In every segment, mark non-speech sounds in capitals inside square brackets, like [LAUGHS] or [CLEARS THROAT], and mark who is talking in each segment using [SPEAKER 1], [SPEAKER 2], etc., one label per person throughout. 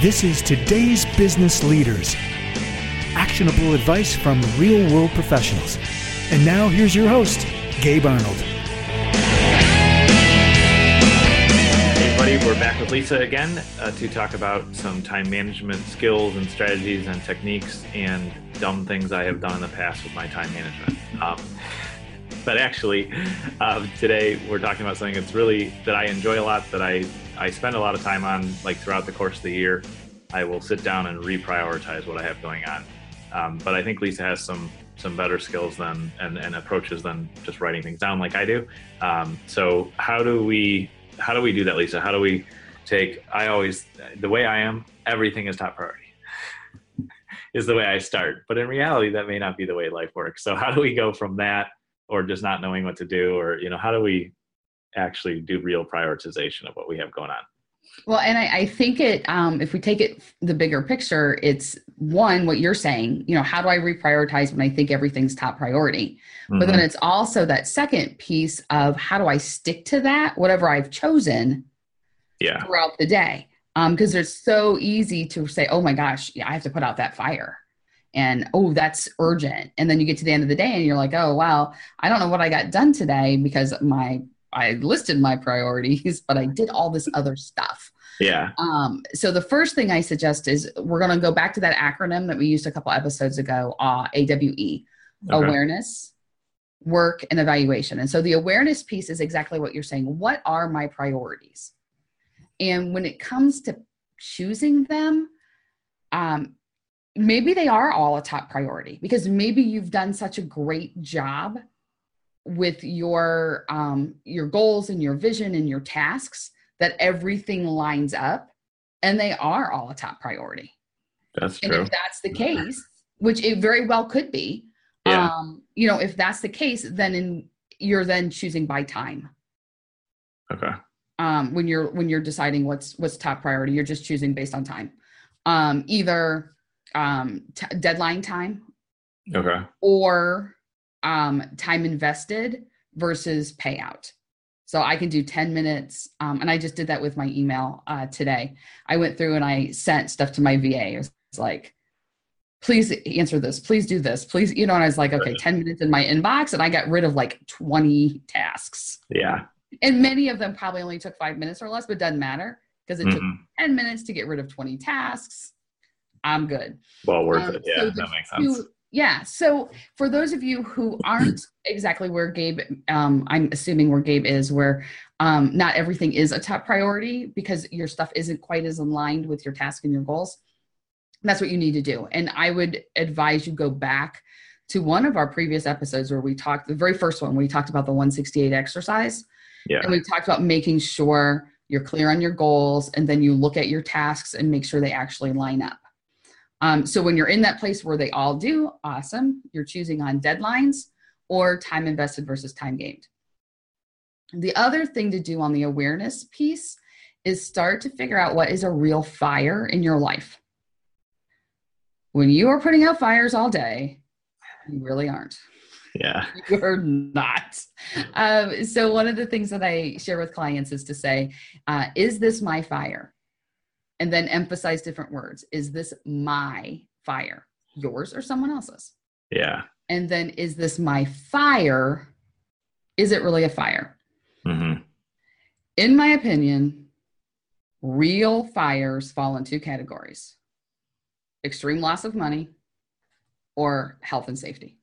[SPEAKER 1] This is today's business leaders. Actionable advice from real world professionals. And now here's your host, Gabe Arnold.
[SPEAKER 2] Hey, everybody, we're back with Lisa again uh, to talk about some time management skills and strategies and techniques and dumb things I have done in the past with my time management. Um, but actually, uh, today we're talking about something that's really that I enjoy a lot, that I I spend a lot of time on like throughout the course of the year. I will sit down and reprioritize what I have going on. Um, but I think Lisa has some some better skills than and, and approaches than just writing things down like I do. Um, so how do we how do we do that, Lisa? How do we take? I always the way I am. Everything is top priority. [LAUGHS] is the way I start, but in reality, that may not be the way life works. So how do we go from that, or just not knowing what to do, or you know, how do we actually do real prioritization of what we have going on.
[SPEAKER 3] Well, and I, I think it, um, if we take it the bigger picture, it's one, what you're saying, you know, how do I reprioritize when I think everything's top priority? Mm-hmm. But then mm-hmm. it's also that second piece of how do I stick to that, whatever I've chosen
[SPEAKER 2] yeah.
[SPEAKER 3] throughout the day? Because um, it's so easy to say, oh my gosh, yeah, I have to put out that fire. And oh, that's urgent. And then you get to the end of the day and you're like, oh, wow, I don't know what I got done today because my I listed my priorities, but I did all this other stuff.
[SPEAKER 2] Yeah.
[SPEAKER 3] Um, so the first thing I suggest is we're going to go back to that acronym that we used a couple episodes ago, uh, AWE, okay. awareness, work, and evaluation. And so the awareness piece is exactly what you're saying. What are my priorities? And when it comes to choosing them, um, maybe they are all a top priority because maybe you've done such a great job with your um, your goals and your vision and your tasks that everything lines up and they are all a top priority.
[SPEAKER 2] That's
[SPEAKER 3] and
[SPEAKER 2] true.
[SPEAKER 3] if that's the case which it very well could be yeah. um you know if that's the case then in you're then choosing by time.
[SPEAKER 2] Okay.
[SPEAKER 3] Um when you're when you're deciding what's what's top priority you're just choosing based on time. Um either um t- deadline time
[SPEAKER 2] okay.
[SPEAKER 3] or um, time invested versus payout. So I can do 10 minutes. Um, and I just did that with my email uh, today. I went through and I sent stuff to my VA. It was like, please answer this. Please do this. Please, you know, and I was like, okay, 10 minutes in my inbox. And I got rid of like 20 tasks.
[SPEAKER 2] Yeah.
[SPEAKER 3] And many of them probably only took five minutes or less, but doesn't matter because it mm-hmm. took 10 minutes to get rid of 20 tasks. I'm good.
[SPEAKER 2] Well worth um, it. Yeah, so that makes sense.
[SPEAKER 3] Yeah. So for those of you who aren't exactly where Gabe, um, I'm assuming where Gabe is, where um, not everything is a top priority because your stuff isn't quite as aligned with your task and your goals. That's what you need to do. And I would advise you go back to one of our previous episodes where we talked, the very first one, we talked about the 168 exercise.
[SPEAKER 2] Yeah.
[SPEAKER 3] And we talked about making sure you're clear on your goals and then you look at your tasks and make sure they actually line up. Um, so when you're in that place where they all do, awesome. You're choosing on deadlines or time invested versus time gained. The other thing to do on the awareness piece is start to figure out what is a real fire in your life. When you are putting out fires all day, you really aren't.
[SPEAKER 2] Yeah. [LAUGHS]
[SPEAKER 3] You're not. Um, so, one of the things that I share with clients is to say, uh, Is this my fire? And then emphasize different words. Is this my fire? Yours or someone else's?
[SPEAKER 2] Yeah.
[SPEAKER 3] And then is this my fire? Is it really a fire?
[SPEAKER 2] Mm-hmm.
[SPEAKER 3] In my opinion, real fires fall in two categories extreme loss of money or health and safety.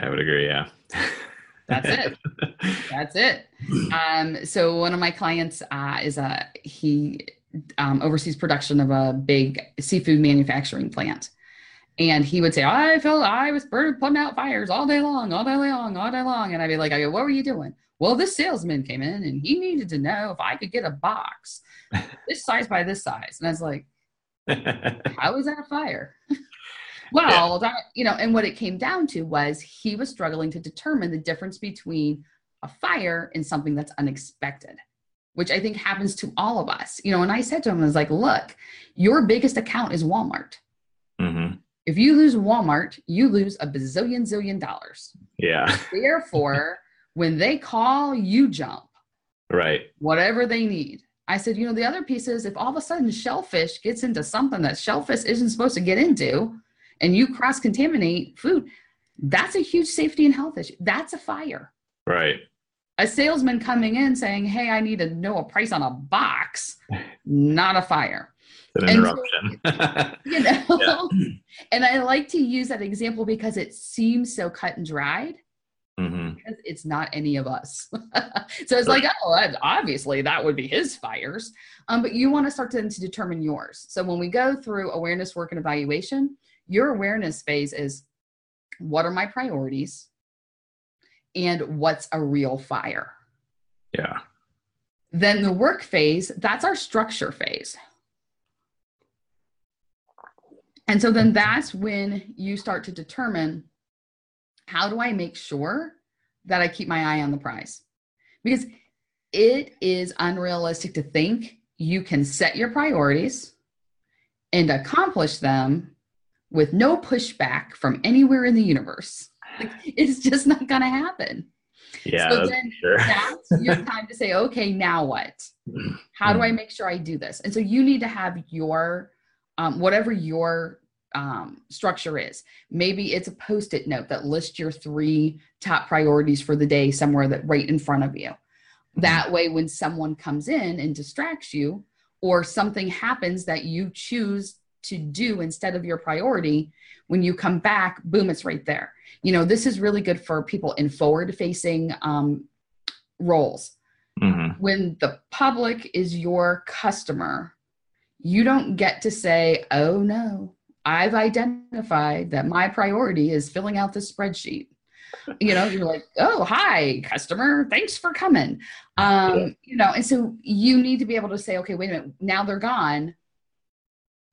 [SPEAKER 2] I would agree. Yeah.
[SPEAKER 3] That's it. [LAUGHS] That's it. Um, so one of my clients uh, is a he um, oversees production of a big seafood manufacturing plant. And he would say, I felt I was putting out fires all day long, all day long, all day long. And I'd be like, I go, what were you doing? Well, this salesman came in and he needed to know if I could get a box [LAUGHS] this size by this size. And I was like, [LAUGHS] how is that a fire? [LAUGHS] well, yeah. that, you know, and what it came down to was he was struggling to determine the difference between a fire and something that's unexpected which I think happens to all of us. You know, and I said to him, I was like, look, your biggest account is Walmart.
[SPEAKER 2] Mm-hmm.
[SPEAKER 3] If you lose Walmart, you lose a bazillion zillion dollars.
[SPEAKER 2] Yeah. [LAUGHS]
[SPEAKER 3] Therefore, when they call, you jump.
[SPEAKER 2] Right.
[SPEAKER 3] Whatever they need. I said, you know, the other piece is if all of a sudden shellfish gets into something that shellfish isn't supposed to get into and you cross contaminate food, that's a huge safety and health issue. That's a fire.
[SPEAKER 2] Right.
[SPEAKER 3] A salesman coming in saying, hey, I need to know a price on a box, not a fire.
[SPEAKER 2] An interruption.
[SPEAKER 3] So, [LAUGHS] you know, yeah. [LAUGHS] and I like to use that example because it seems so cut and dried mm-hmm. because it's not any of us. [LAUGHS] so it's right. like, oh, obviously that would be his fires. Um, but you want to start to, to determine yours. So when we go through awareness work and evaluation, your awareness phase is what are my priorities and what's a real fire?
[SPEAKER 2] Yeah.
[SPEAKER 3] Then the work phase, that's our structure phase. And so then that's when you start to determine how do I make sure that I keep my eye on the prize? Because it is unrealistic to think you can set your priorities and accomplish them with no pushback from anywhere in the universe. [LAUGHS] Like, it's just not going to happen.
[SPEAKER 2] Yeah, so then sure.
[SPEAKER 3] that's your [LAUGHS] time to say, okay, now what? How do I make sure I do this? And so you need to have your, um, whatever your um, structure is. Maybe it's a post it note that lists your three top priorities for the day somewhere that right in front of you. That way, when someone comes in and distracts you, or something happens that you choose to do instead of your priority, when you come back, boom, it's right there. You know, this is really good for people in forward facing um, roles. Mm-hmm. When the public is your customer, you don't get to say, oh no, I've identified that my priority is filling out this spreadsheet. You know, you're like, oh, hi, customer, thanks for coming. Um, you know, and so you need to be able to say, okay, wait a minute, now they're gone.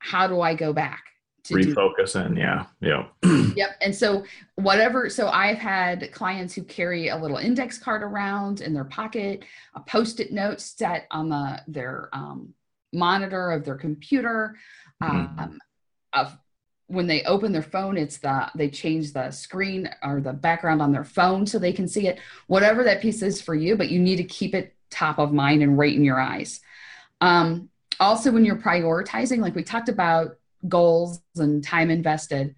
[SPEAKER 3] How do I go back?
[SPEAKER 2] To refocus in yeah yeah [CLEARS THROAT]
[SPEAKER 3] yep and so whatever so i've had clients who carry a little index card around in their pocket a post-it note set on the their um, monitor of their computer mm-hmm. um, of when they open their phone it's the they change the screen or the background on their phone so they can see it whatever that piece is for you but you need to keep it top of mind and right in your eyes um, also when you're prioritizing like we talked about goals and time invested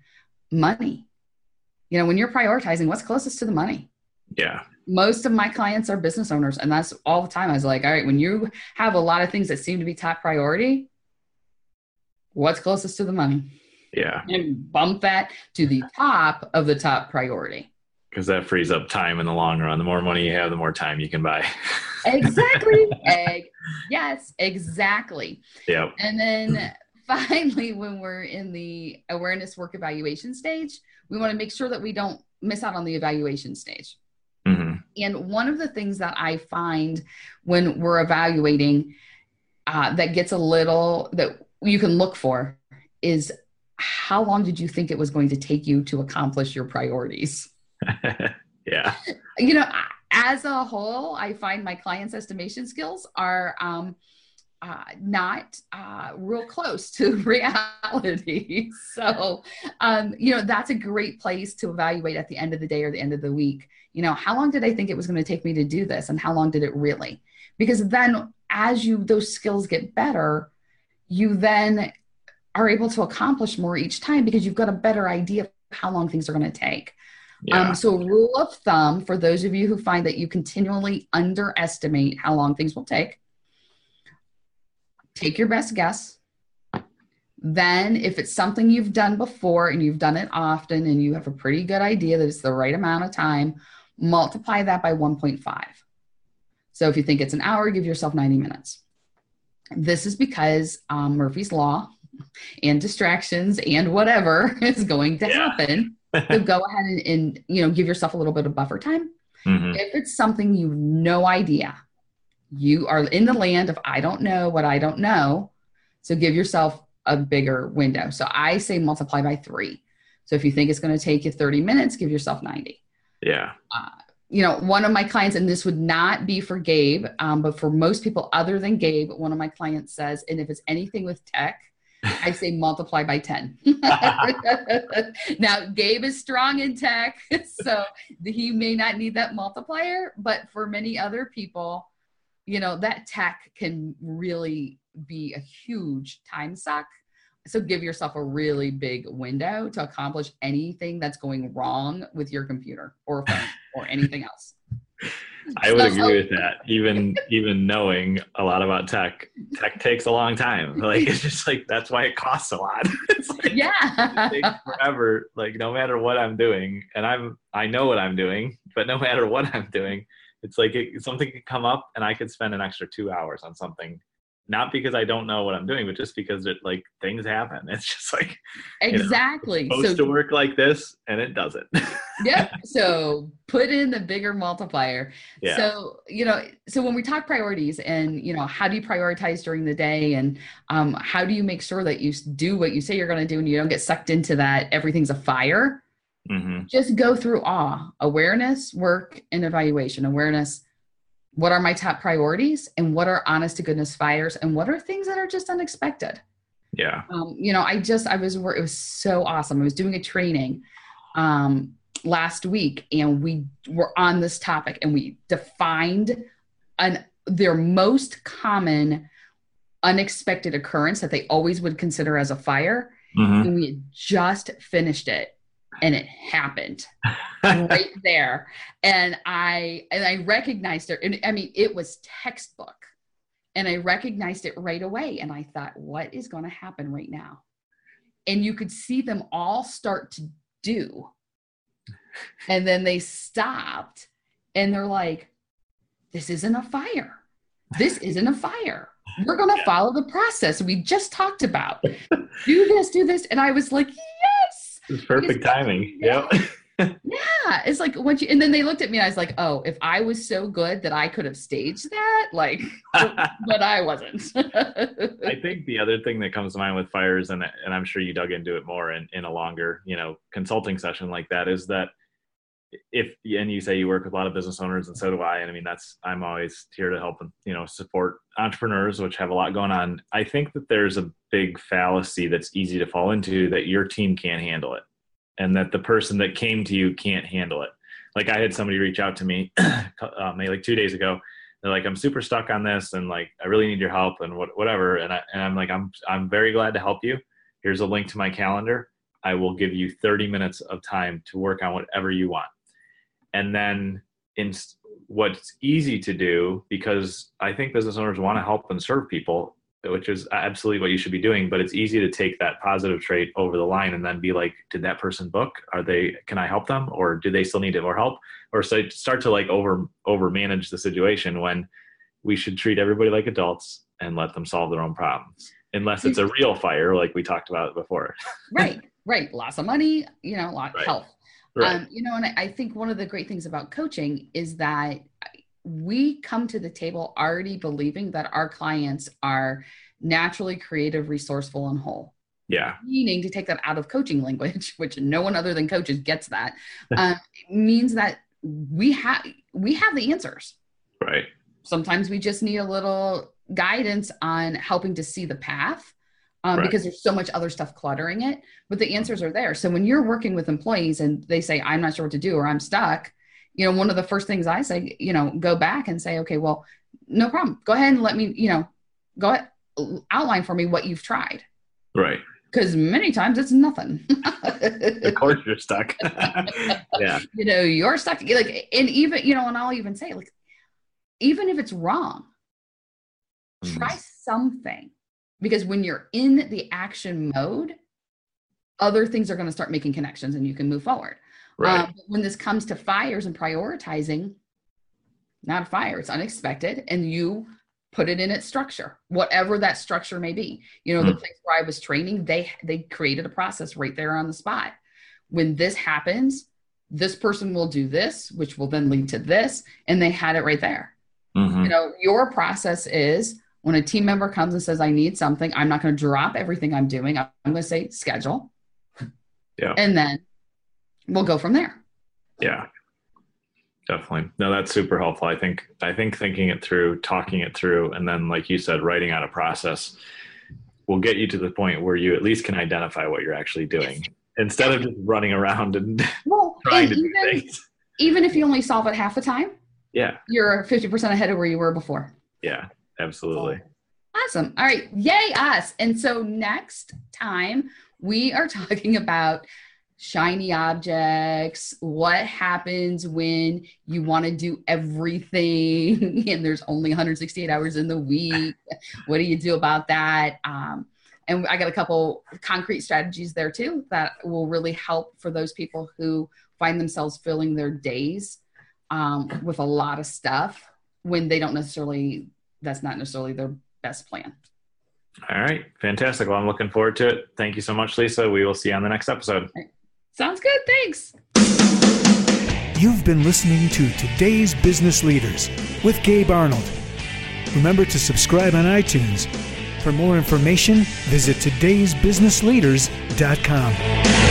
[SPEAKER 3] money you know when you're prioritizing what's closest to the money
[SPEAKER 2] yeah
[SPEAKER 3] most of my clients are business owners and that's all the time i was like all right when you have a lot of things that seem to be top priority what's closest to the money
[SPEAKER 2] yeah.
[SPEAKER 3] And bump that to the top of the top priority.
[SPEAKER 2] Because that frees up time in the long run. The more money you have, the more time you can buy. [LAUGHS]
[SPEAKER 3] exactly. Yes, exactly.
[SPEAKER 2] Yep.
[SPEAKER 3] And then [LAUGHS] finally, when we're in the awareness work evaluation stage, we want to make sure that we don't miss out on the evaluation stage. Mm-hmm. And one of the things that I find when we're evaluating uh, that gets a little that you can look for is how long did you think it was going to take you to accomplish your priorities? [LAUGHS]
[SPEAKER 2] yeah.
[SPEAKER 3] You know, as a whole, I find my clients' estimation skills are um, uh, not uh, real close to [LAUGHS] reality. so, um, you know, that's a great place to evaluate at the end of the day or the end of the week. You know, how long did I think it was going to take me to do this, and how long did it really? Because then, as you those skills get better, you then are able to accomplish more each time because you've got a better idea of how long things are going to take. Yeah. Um, so, rule of thumb for those of you who find that you continually underestimate how long things will take, take your best guess. Then, if it's something you've done before and you've done it often and you have a pretty good idea that it's the right amount of time, multiply that by 1.5. So, if you think it's an hour, give yourself 90 minutes. This is because um, Murphy's Law and distractions and whatever [LAUGHS] is going to yeah. happen. So [LAUGHS] go ahead and, and, you know give yourself a little bit of buffer time. Mm-hmm. If it's something you no idea, you are in the land of I don't know what I don't know. So give yourself a bigger window. So I say multiply by three. So if you think it's going to take you 30 minutes, give yourself 90.
[SPEAKER 2] Yeah.
[SPEAKER 3] Uh, you know, one of my clients, and this would not be for Gabe, um, but for most people other than Gabe, one of my clients says, and if it's anything with tech, I say multiply by 10. [LAUGHS] now, Gabe is strong in tech, so he may not need that multiplier, but for many other people, you know, that tech can really be a huge time suck. So give yourself a really big window to accomplish anything that's going wrong with your computer or phone or anything else. [LAUGHS]
[SPEAKER 2] I would agree with that. Even [LAUGHS] even knowing a lot about tech, tech takes a long time. [LAUGHS] Like it's just like that's why it costs a lot. It's like,
[SPEAKER 3] yeah,
[SPEAKER 2] it takes forever. Like no matter what I'm doing, and I'm I know what I'm doing, but no matter what I'm doing, it's like it, something could come up, and I could spend an extra two hours on something not because I don't know what I'm doing, but just because it like things happen. [LAUGHS] It's just like
[SPEAKER 3] exactly
[SPEAKER 2] you know, supposed so, to work like this, and it doesn't. [LAUGHS]
[SPEAKER 3] yep. So put in the bigger multiplier. Yeah. So you know, so when we talk priorities, and you know, how do you prioritize during the day, and um, how do you make sure that you do what you say you're going to do, and you don't get sucked into that everything's a fire. Mm-hmm. Just go through awe, awareness, work, and evaluation. Awareness what are my top priorities and what are honest to goodness fires and what are things that are just unexpected.
[SPEAKER 2] Yeah.
[SPEAKER 3] Um, you know i just i was it was so awesome. I was doing a training um, last week and we were on this topic and we defined an their most common unexpected occurrence that they always would consider as a fire mm-hmm. and we had just finished it and it happened right [LAUGHS] there. And i and i recognized it. And i mean it was textbook. And i recognized it right away. And i thought what is going to happen right now? And you could see them all start to do. And then they stopped. And they're like this isn't a fire. This isn't a fire. We're going to yeah. follow the process we just talked about. [LAUGHS] Do this do this. And i was like
[SPEAKER 2] it's perfect timing. Yeah. [LAUGHS] Yep.
[SPEAKER 3] yeah. It's like once you, and then they looked at me and I was like, oh, if I was so good that I could have staged that, like, [LAUGHS] but I wasn't.
[SPEAKER 2] I think the other thing that comes to mind with fires, and, and I'm sure you dug into it more in, in a longer, you know, consulting session like that is that if, and you say you work with a lot of business owners and so do I, and I mean, that's, I'm always here to help, you know, support entrepreneurs, which have a lot going on. I think that there's a big fallacy that's easy to fall into that your team can't handle it and that the person that came to you can't handle it. Like I had somebody reach out to me [CLEARS THROAT] uh, maybe like two days ago. They're like, I'm super stuck on this and like, I really need your help and what, whatever. And, I, and I'm like, I'm, I'm very glad to help you. Here's a link to my calendar. I will give you 30 minutes of time to work on whatever you want. And then in what's easy to do, because I think business owners want to help and serve people which is absolutely what you should be doing but it's easy to take that positive trait over the line and then be like did that person book? Are they can i help them? Or do they still need more help? Or so start to like over over manage the situation when we should treat everybody like adults and let them solve their own problems unless it's a real fire like we talked about before. [LAUGHS]
[SPEAKER 3] Right right. Lots of money you know lot right. health right. um, you know and I think one of the great things about coaching is that we come to the table already believing that our clients are naturally creative, resourceful, and whole.
[SPEAKER 2] Yeah.
[SPEAKER 3] Meaning to take that out of coaching language, [LAUGHS] which no one other than coaches gets that, [LAUGHS] uh, means that we have we have the answers.
[SPEAKER 2] Right.
[SPEAKER 3] Sometimes we just need a little guidance on helping to see the path. Um, right. because there's so much other stuff cluttering it, but the answers are there. So when you're working with employees and they say, I'm not sure what to do or I'm stuck, you know, one of the first things I say, you know, go back and say, okay, well, no problem. Go ahead and let me, you know, go ahead, outline for me what you've tried.
[SPEAKER 2] Right.
[SPEAKER 3] Because many times it's nothing. [LAUGHS]
[SPEAKER 2] of course you're stuck. [LAUGHS] yeah.
[SPEAKER 3] You know, you're stuck. Like, and even, you know, and I'll even say, like, even if it's wrong, mm. try something. Because when you're in the action mode, other things are going to start making connections and you can move forward. Right. Um, when this comes to fires and prioritizing, not a fire, it's unexpected, and you put it in its structure, whatever that structure may be. You know, mm. the hmm. place where I was training, they they created a process right there on the spot. When this happens, this person will do this, which will then lead to this, and they had it right there. Mm-hmm. You know, your process is when a team member comes and says, "I need something," I'm not going to drop everything I'm doing. I'm going to say schedule.
[SPEAKER 2] Yeah.
[SPEAKER 3] And then we'll go from there.
[SPEAKER 2] Yeah. Definitely. No, that's super helpful. I think I think thinking it through, talking it through, and then like you said, writing out a process will get you to the point where you at least can identify what you're actually doing instead of just running around and well, [LAUGHS] trying and to
[SPEAKER 3] even,
[SPEAKER 2] do things.
[SPEAKER 3] Even if you only solve it half the time,
[SPEAKER 2] yeah,
[SPEAKER 3] you're 50% ahead of where you were before.
[SPEAKER 2] Yeah, absolutely.
[SPEAKER 3] Awesome. All right. Yay, us. And so next time we are [LAUGHS] talking about shiny objects, what happens when you want to do everything [LAUGHS] and there's only 168 hours in the week. [LAUGHS] what do you do about that? Um, and I got a couple concrete strategies there too that will really help for those people who find themselves filling their days um, with a lot of stuff when they don't necessarily, that's not necessarily their best plan.
[SPEAKER 2] All right. Fantastic. Well, I'm looking forward to it. Thank you so much, Lisa. We will see you on the next episode.
[SPEAKER 3] Right. Sounds good. Thanks.
[SPEAKER 1] You've been listening to Today's Business Leaders with Gabe Arnold. Remember to subscribe on iTunes. For more information, visit today'sbusinessleaders.com.